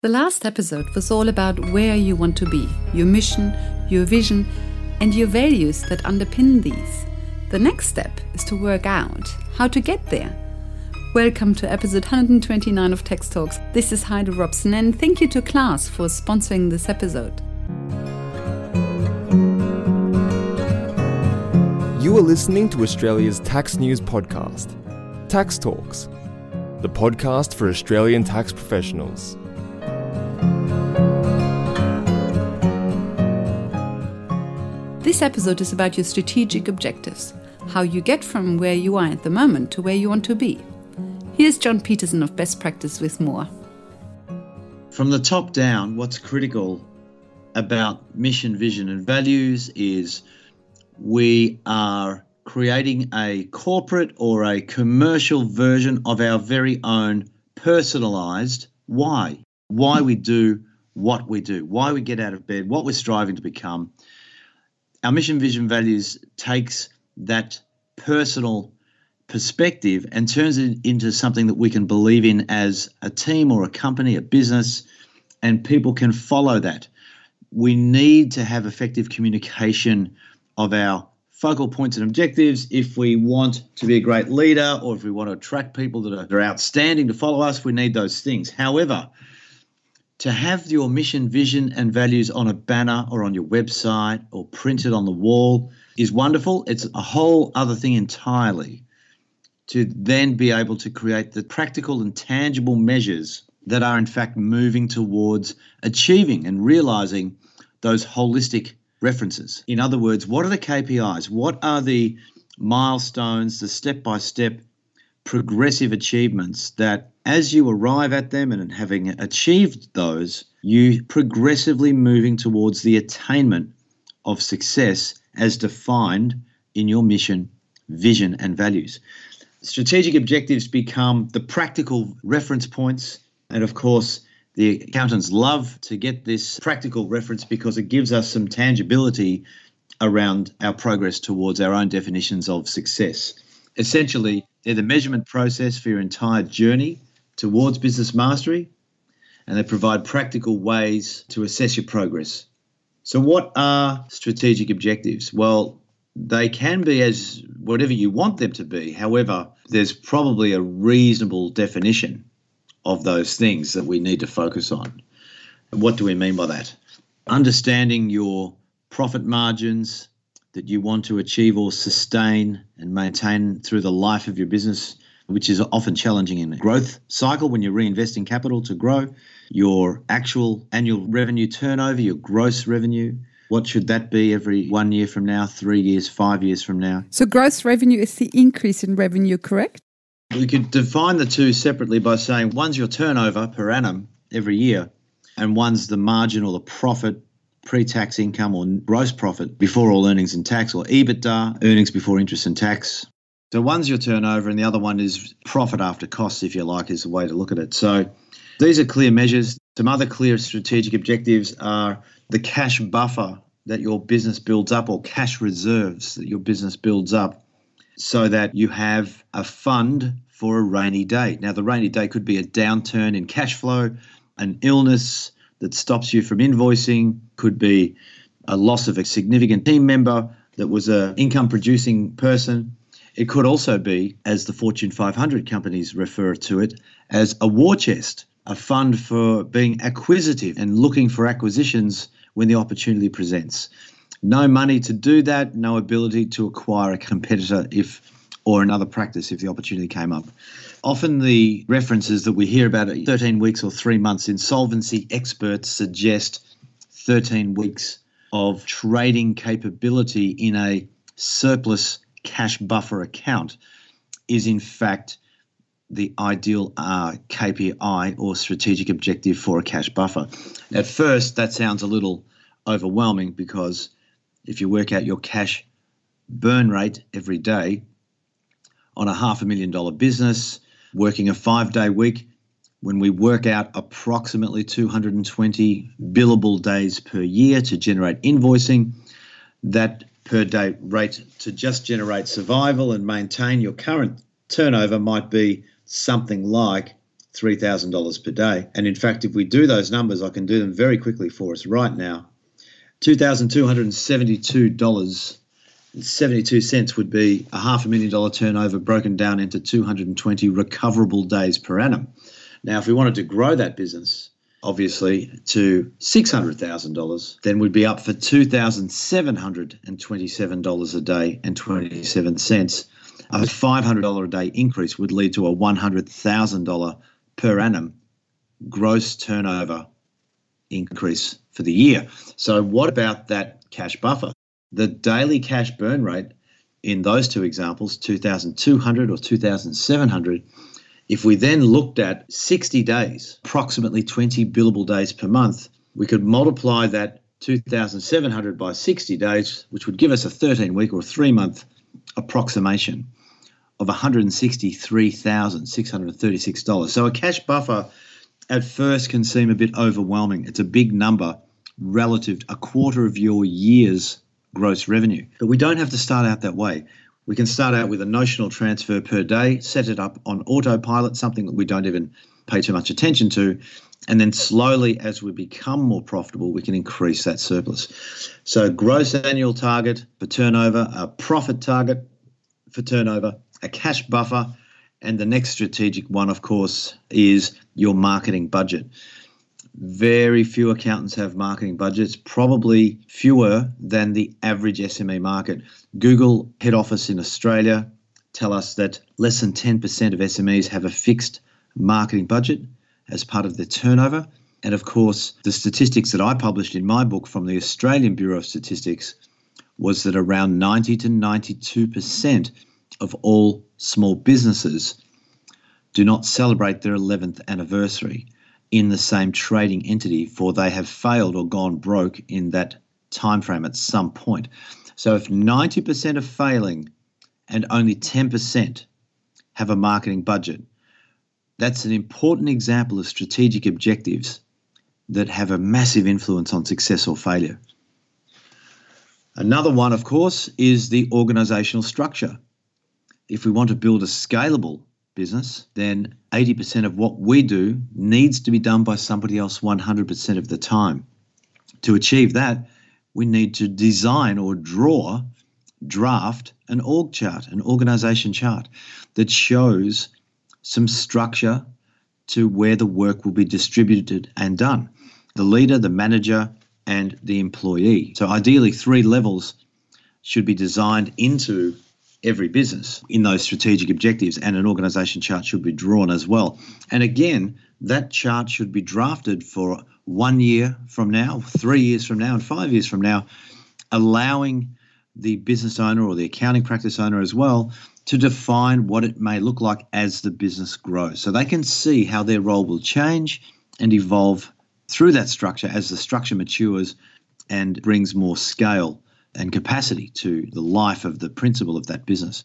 The last episode was all about where you want to be, your mission, your vision, and your values that underpin these. The next step is to work out how to get there. Welcome to episode 129 of Tax Talks. This is Heidi Robson, and thank you to Class for sponsoring this episode. You are listening to Australia's tax news podcast, Tax Talks, the podcast for Australian tax professionals. This episode is about your strategic objectives, how you get from where you are at the moment to where you want to be. Here's John Peterson of Best Practice with more. From the top down, what's critical about mission, vision, and values is we are creating a corporate or a commercial version of our very own personalized why. Why we do what we do, why we get out of bed, what we're striving to become our mission, vision, values takes that personal perspective and turns it into something that we can believe in as a team or a company, a business, and people can follow that. We need to have effective communication of our focal points and objectives if we want to be a great leader or if we want to attract people that are outstanding to follow us. We need those things. However, to have your mission, vision, and values on a banner or on your website or printed on the wall is wonderful. It's a whole other thing entirely to then be able to create the practical and tangible measures that are, in fact, moving towards achieving and realizing those holistic references. In other words, what are the KPIs? What are the milestones, the step by step progressive achievements that as you arrive at them and having achieved those, you progressively moving towards the attainment of success as defined in your mission, vision, and values. Strategic objectives become the practical reference points. And of course, the accountants love to get this practical reference because it gives us some tangibility around our progress towards our own definitions of success. Essentially, they're the measurement process for your entire journey towards business mastery, and they provide practical ways to assess your progress. So, what are strategic objectives? Well, they can be as whatever you want them to be. However, there's probably a reasonable definition of those things that we need to focus on. What do we mean by that? Understanding your profit margins that you want to achieve or sustain and maintain through the life of your business which is often challenging in a growth cycle when you're reinvesting capital to grow, your actual annual revenue turnover, your gross revenue. What should that be every one year from now, three years, five years from now? So, gross revenue is the increase in revenue, correct? We could define the two separately by saying one's your turnover per annum every year, and one's the margin or the profit pre tax income or gross profit before all earnings and tax, or EBITDA, earnings before interest and tax, so one's your turnover, and the other one is profit after costs, if you like, is the way to look at it. So these are clear measures. Some other clear strategic objectives are the cash buffer that your business builds up, or cash reserves that your business builds up, so that you have a fund for a rainy day. Now, the rainy day could be a downturn in cash flow, an illness that stops you from invoicing, could be a loss of a significant team member that was an income producing person it could also be, as the Fortune 500 companies refer to it, as a war chest, a fund for being acquisitive and looking for acquisitions when the opportunity presents. No money to do that, no ability to acquire a competitor if or another practice if the opportunity came up. Often the references that we hear about 13 weeks or 3 months insolvency experts suggest 13 weeks of trading capability in a surplus cash buffer account is in fact the ideal uh, KPI or strategic objective for a cash buffer. At first, that sounds a little overwhelming because if you work out your cash burn rate every day on a half a million dollar business, working a five day week, when we work out approximately 220 billable days per year to generate invoicing, that per day rate to just generate survival and maintain your current turnover might be something like $3,000 per day. And in fact, if we do those numbers, I can do them very quickly for us right now. $2,272.72 would be a half a million dollar turnover broken down into 220 recoverable days per annum. Now, if we wanted to grow that business, obviously, to $600,000, then we'd be up for $2,727 a day and 27 cents. A $500 a day increase would lead to a $100,000 per annum gross turnover increase for the year. So, what about that cash buffer? The daily cash burn rate in those two examples, 2,200 or 2,700, if we then looked at 60 days, approximately 20 billable days per month, we could multiply that 2,700 by 60 days, which would give us a 13 week or three month approximation of $163,636. So a cash buffer at first can seem a bit overwhelming. It's a big number relative to a quarter of your year's gross revenue. But we don't have to start out that way. We can start out with a notional transfer per day, set it up on autopilot, something that we don't even pay too much attention to. And then slowly, as we become more profitable, we can increase that surplus. So, gross annual target for turnover, a profit target for turnover, a cash buffer, and the next strategic one, of course, is your marketing budget. Very few accountants have marketing budgets, probably fewer than the average SME market. Google head office in Australia tell us that less than 10% of SMEs have a fixed marketing budget as part of their turnover. And of course, the statistics that I published in my book from the Australian Bureau of Statistics was that around 90 to 92% of all small businesses do not celebrate their 11th anniversary in the same trading entity for they have failed or gone broke in that time frame at some point. So if 90% are failing and only 10% have a marketing budget, that's an important example of strategic objectives that have a massive influence on success or failure. Another one, of course, is the organizational structure. If we want to build a scalable business, then 80% of what we do needs to be done by somebody else 100% of the time. To achieve that, we need to design or draw, draft an org chart, an organization chart that shows some structure to where the work will be distributed and done the leader, the manager, and the employee. So, ideally, three levels should be designed into every business in those strategic objectives, and an organization chart should be drawn as well. And again, that chart should be drafted for one year from now, three years from now, and five years from now, allowing the business owner or the accounting practice owner as well to define what it may look like as the business grows. So they can see how their role will change and evolve through that structure as the structure matures and brings more scale and capacity to the life of the principal of that business.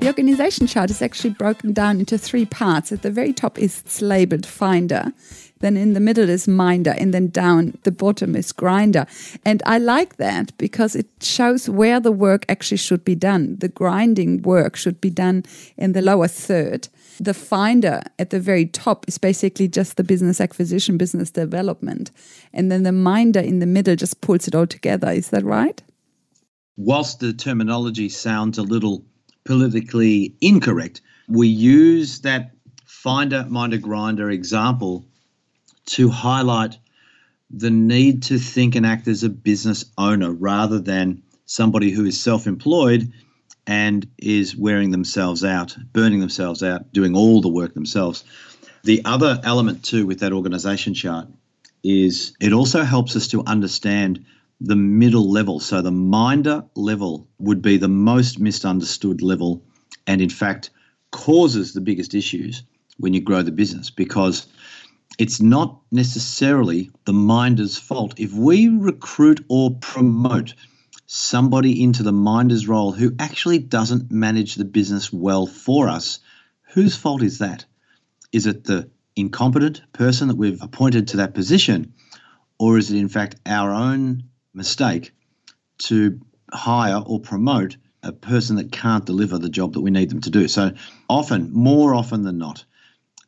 The organization chart is actually broken down into three parts. At the very top is it's labeled finder, then in the middle is minder, and then down the bottom is grinder. And I like that because it shows where the work actually should be done. The grinding work should be done in the lower third the finder at the very top is basically just the business acquisition, business development. And then the minder in the middle just pulls it all together. Is that right? Whilst the terminology sounds a little politically incorrect, we use that finder, minder, grinder example to highlight the need to think and act as a business owner rather than somebody who is self employed and is wearing themselves out, burning themselves out, doing all the work themselves. The other element, too, with that organization chart is it also helps us to understand the middle level. So the minder level would be the most misunderstood level and, in fact, causes the biggest issues when you grow the business because it's not necessarily the minder's fault. If we recruit or promote somebody into the minder's role who actually doesn't manage the business well for us, whose fault is that? Is it the incompetent person that we've appointed to that position, or is it in fact our own mistake to hire or promote a person that can't deliver the job that we need them to do. So often, more often than not,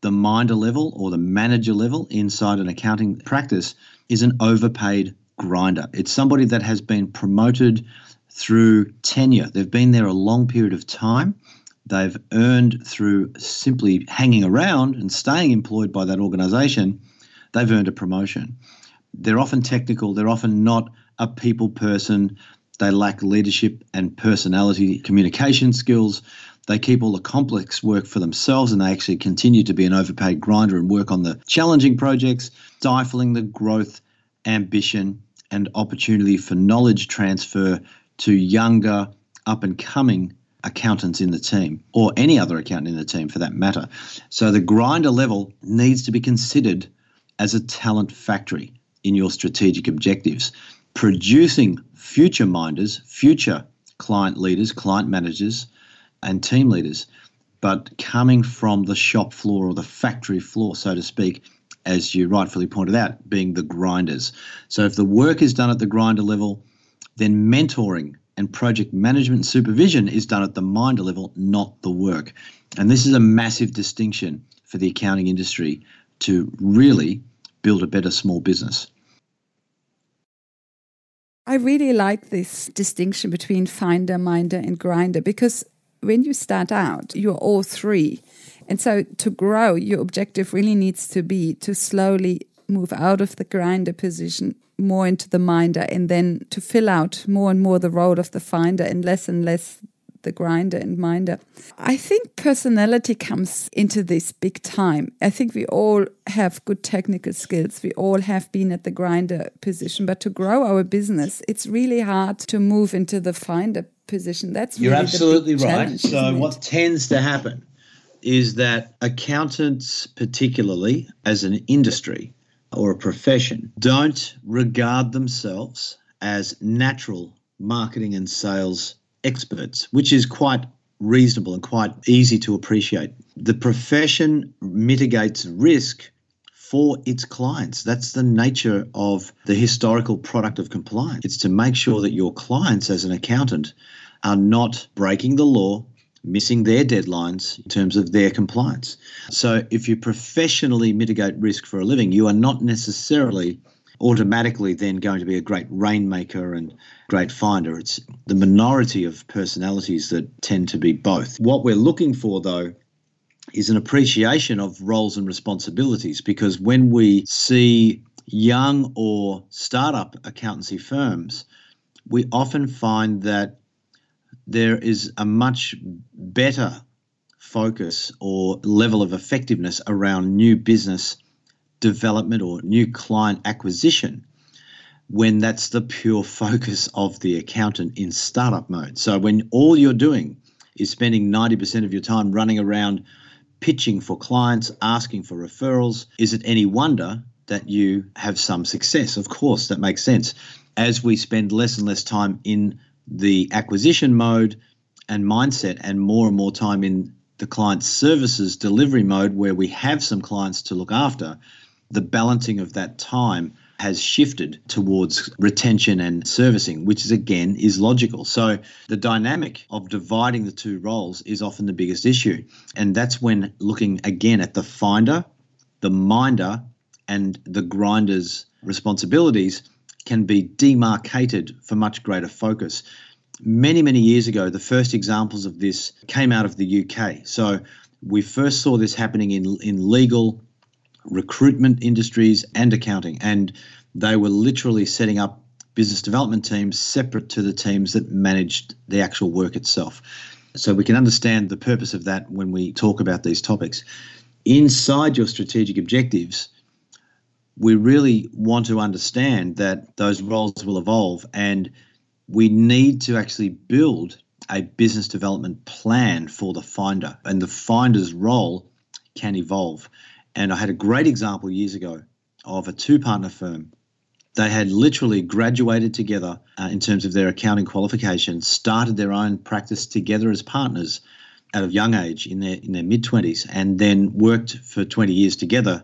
the minder level or the manager level inside an accounting practice is an overpaid grinder. It's somebody that has been promoted through tenure. They've been there a long period of time. They've earned through simply hanging around and staying employed by that organization, they've earned a promotion. They're often technical, they're often not a people person. They lack leadership and personality communication skills. They keep all the complex work for themselves and they actually continue to be an overpaid grinder and work on the challenging projects, stifling the growth, ambition, and opportunity for knowledge transfer to younger, up and coming accountants in the team or any other accountant in the team for that matter. So the grinder level needs to be considered as a talent factory in your strategic objectives, producing future minders, future client leaders, client managers, and team leaders, but coming from the shop floor or the factory floor, so to speak, as you rightfully pointed out, being the grinders. So if the work is done at the grinder level, then mentoring and project management supervision is done at the minder level, not the work. And this is a massive distinction for the accounting industry to really build a better small business. I really like this distinction between finder, minder, and grinder because when you start out, you're all three. And so to grow, your objective really needs to be to slowly move out of the grinder position more into the minder and then to fill out more and more the role of the finder and less and less the grinder and minder. I think personality comes into this big time. I think we all have good technical skills. We all have been at the grinder position, but to grow our business, it's really hard to move into the finder position. That's You're absolutely right. So what tends to happen is that accountants particularly as an industry or a profession don't regard themselves as natural marketing and sales experts, which is quite reasonable and quite easy to appreciate. The profession mitigates risk for its clients. That's the nature of the historical product of compliance. It's to make sure that your clients, as an accountant, are not breaking the law, missing their deadlines in terms of their compliance. So, if you professionally mitigate risk for a living, you are not necessarily automatically then going to be a great rainmaker and great finder. It's the minority of personalities that tend to be both. What we're looking for, though, is an appreciation of roles and responsibilities because when we see young or startup accountancy firms, we often find that there is a much better focus or level of effectiveness around new business development or new client acquisition when that's the pure focus of the accountant in startup mode. So when all you're doing is spending 90% of your time running around pitching for clients, asking for referrals, is it any wonder that you have some success? Of course, that makes sense. As we spend less and less time in the acquisition mode and mindset and more and more time in the client services delivery mode where we have some clients to look after, the balancing of that time has shifted towards retention and servicing, which is again is logical. So the dynamic of dividing the two roles is often the biggest issue. And that's when looking again at the finder, the minder, and the grinder's responsibilities can be demarcated for much greater focus. Many, many years ago, the first examples of this came out of the UK. So we first saw this happening in, in legal recruitment industries and accounting. And they were literally setting up business development teams separate to the teams that managed the actual work itself. So we can understand the purpose of that when we talk about these topics. Inside your strategic objectives, we really want to understand that those roles will evolve and we need to actually build a business development plan for the finder and the finder's role can evolve and I had a great example years ago of a two partner firm. They had literally graduated together uh, in terms of their accounting qualifications, started their own practice together as partners at a young age in their in their mid 20s and then worked for 20 years together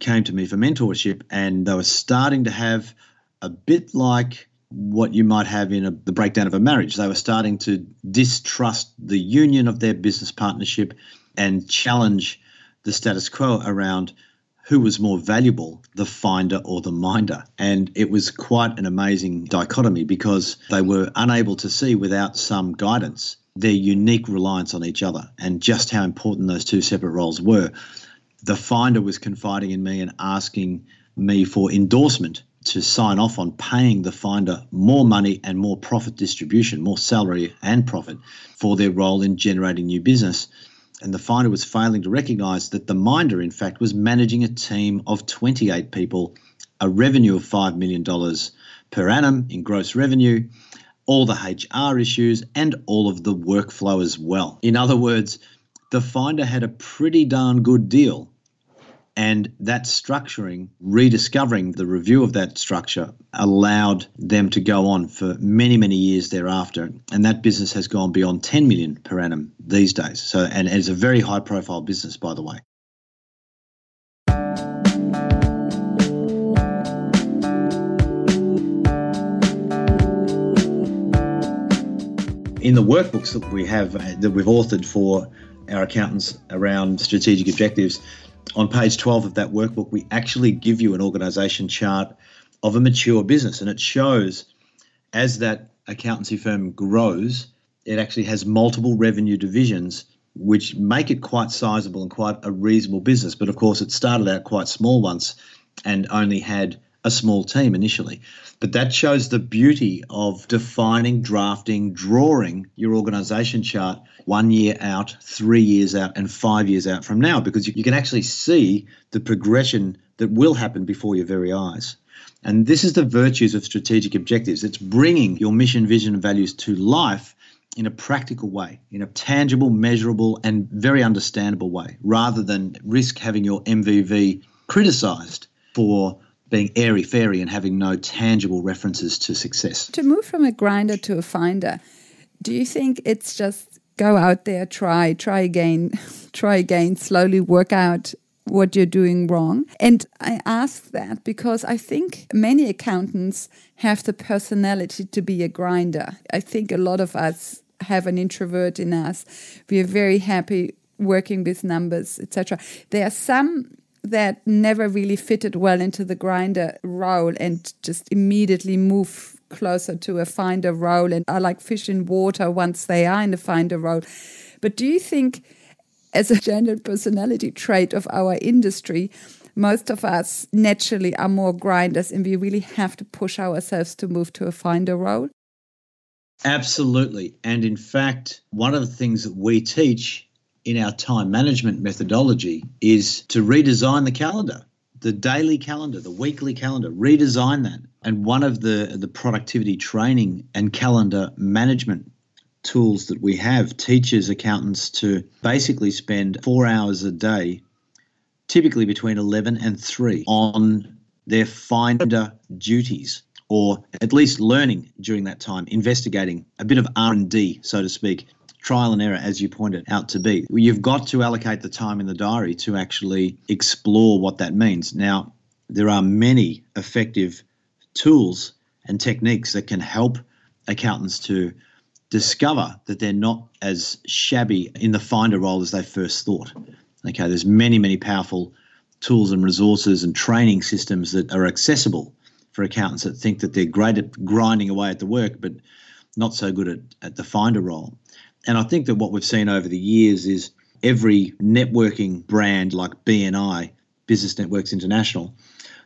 came to me for mentorship and they were starting to have a bit like what you might have in a, the breakdown of a marriage. They were starting to distrust the union of their business partnership and challenge the status quo around who was more valuable, the finder or the minder. And it was quite an amazing dichotomy because they were unable to see without some guidance their unique reliance on each other and just how important those two separate roles were. The finder was confiding in me and asking me for endorsement to sign off on paying the finder more money and more profit distribution, more salary and profit for their role in generating new business. And the finder was failing to recognize that the minder, in fact, was managing a team of 28 people, a revenue of $5 million per annum in gross revenue, all the HR issues, and all of the workflow as well. In other words, the finder had a pretty darn good deal and that structuring, rediscovering the review of that structure, allowed them to go on for many, many years thereafter. And that business has gone beyond 10 million per annum these days. So, and it's a very high profile business, by the way. In the workbooks that we have uh, that we've authored for our accountants around strategic objectives, on page 12 of that workbook, we actually give you an organization chart of a mature business. And it shows as that accountancy firm grows, it actually has multiple revenue divisions, which make it quite sizable and quite a reasonable business. But of course, it started out quite small once and only had a small team initially. But that shows the beauty of defining, drafting, drawing your organization chart one year out, three years out, and five years out from now, because you, can actually see the progression that will happen before your very eyes. And this is the virtues of strategic objectives. It's bringing your mission, vision, and values to life in a practical way, in a tangible, measurable, and very understandable way, rather than risk having your MVV criticized for being airy fairy and having no tangible references to success. To move from a grinder to a finder, do you think it's just go out there, try, try again, try again, slowly work out what you're doing wrong? And I ask that because I think many accountants have the personality to be a grinder. I think a lot of us have an introvert in us. We are very happy working with numbers, etc. There are some that never really fitted well into the grinder role and just immediately move closer to a finder role and are like fish in water once they are in the finder role. But do you think, as a general personality trait of our industry, most of us naturally are more grinders and we really have to push ourselves to move to a finder role? Absolutely. And in fact, one of the things that we teach in our time management methodology is to redesign the calendar, the daily calendar, the weekly calendar, redesign that. And one of the, the productivity training and calendar management tools that we have teaches accountants to basically spend four hours a day, typically between 11 and 3, on their finder duties or at least learning during that time investigating a bit of r&d so to speak trial and error, as you pointed out to be. You've got to allocate the time in the diary to actually explore what that means. Now, there are many effective tools and techniques that can help accountants to discover that they're not as shabby in the finder role as they first thought. Okay, there's many, many powerful tools and resources and training systems that are accessible for accountants that think that they're great at grinding away at the work, but not so good at, at the finder role. And I think that what we've seen over the years is every networking brand like BNI, Business Networks International,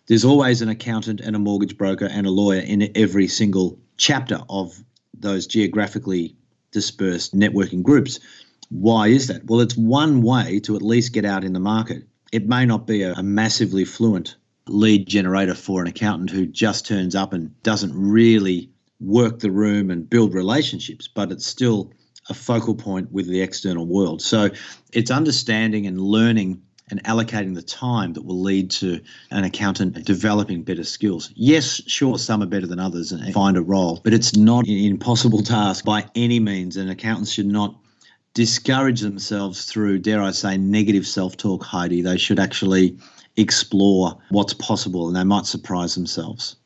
there's always an accountant and a mortgage broker and a lawyer in every single chapter of those geographically dispersed networking groups. Why is that? Well, it's one way to at least get out in the market. It may not be a, a massively fluent lead generator for an accountant who just turns up and doesn't really work the room and build relationships, but it's still a focal point with the external world. So it's understanding and learning and allocating the time that will lead to an accountant developing better skills. Yes, sure, some are better than others and find a role, but it's not an impossible task by any means. And accountants should not discourage themselves through, dare I say, negative self talk, Heidi. They should actually explore what's possible and they might surprise themselves.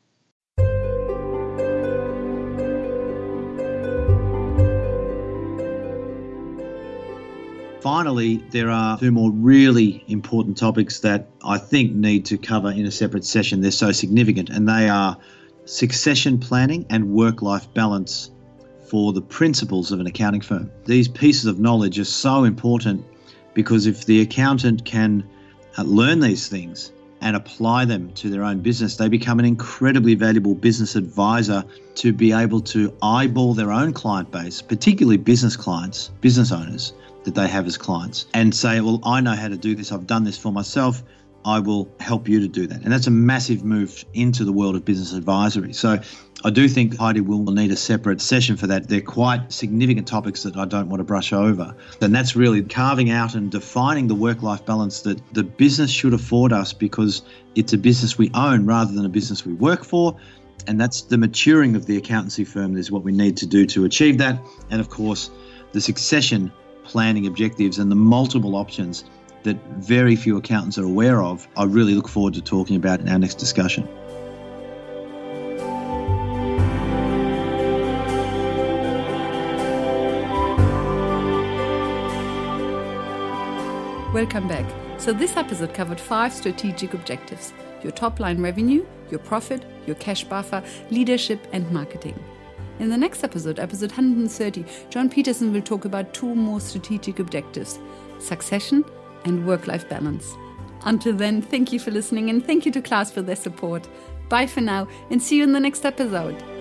Finally, there are two more really important topics that I think need to cover in a separate session. They're so significant, and they are succession planning and work life balance for the principals of an accounting firm. These pieces of knowledge are so important because if the accountant can uh, learn these things and apply them to their own business, they become an incredibly valuable business advisor to be able to eyeball their own client base, particularly business clients, business owners that they have as clients, and say, Well, I know how to do this, I've done this for myself. I will help you to do that. And that's a massive move into the world of business advisory. So I do think Heidi will need a separate session for that. They're quite significant topics that I don't want to brush over. And that's really carving out and defining the work life balance that the business should afford us because it's a business we own rather than a business we work for. And that's the maturing of the accountancy firm is what we need to do to achieve that. And of course, the succession planning objectives and the multiple options that very few accountants are aware of, I really look forward to talking about in our next discussion. Welcome back. So, this episode covered five strategic objectives your top line revenue, your profit, your cash buffer, leadership, and marketing. In the next episode, episode 130, John Peterson will talk about two more strategic objectives succession and work life balance. Until then, thank you for listening and thank you to Class for their support. Bye for now and see you in the next episode.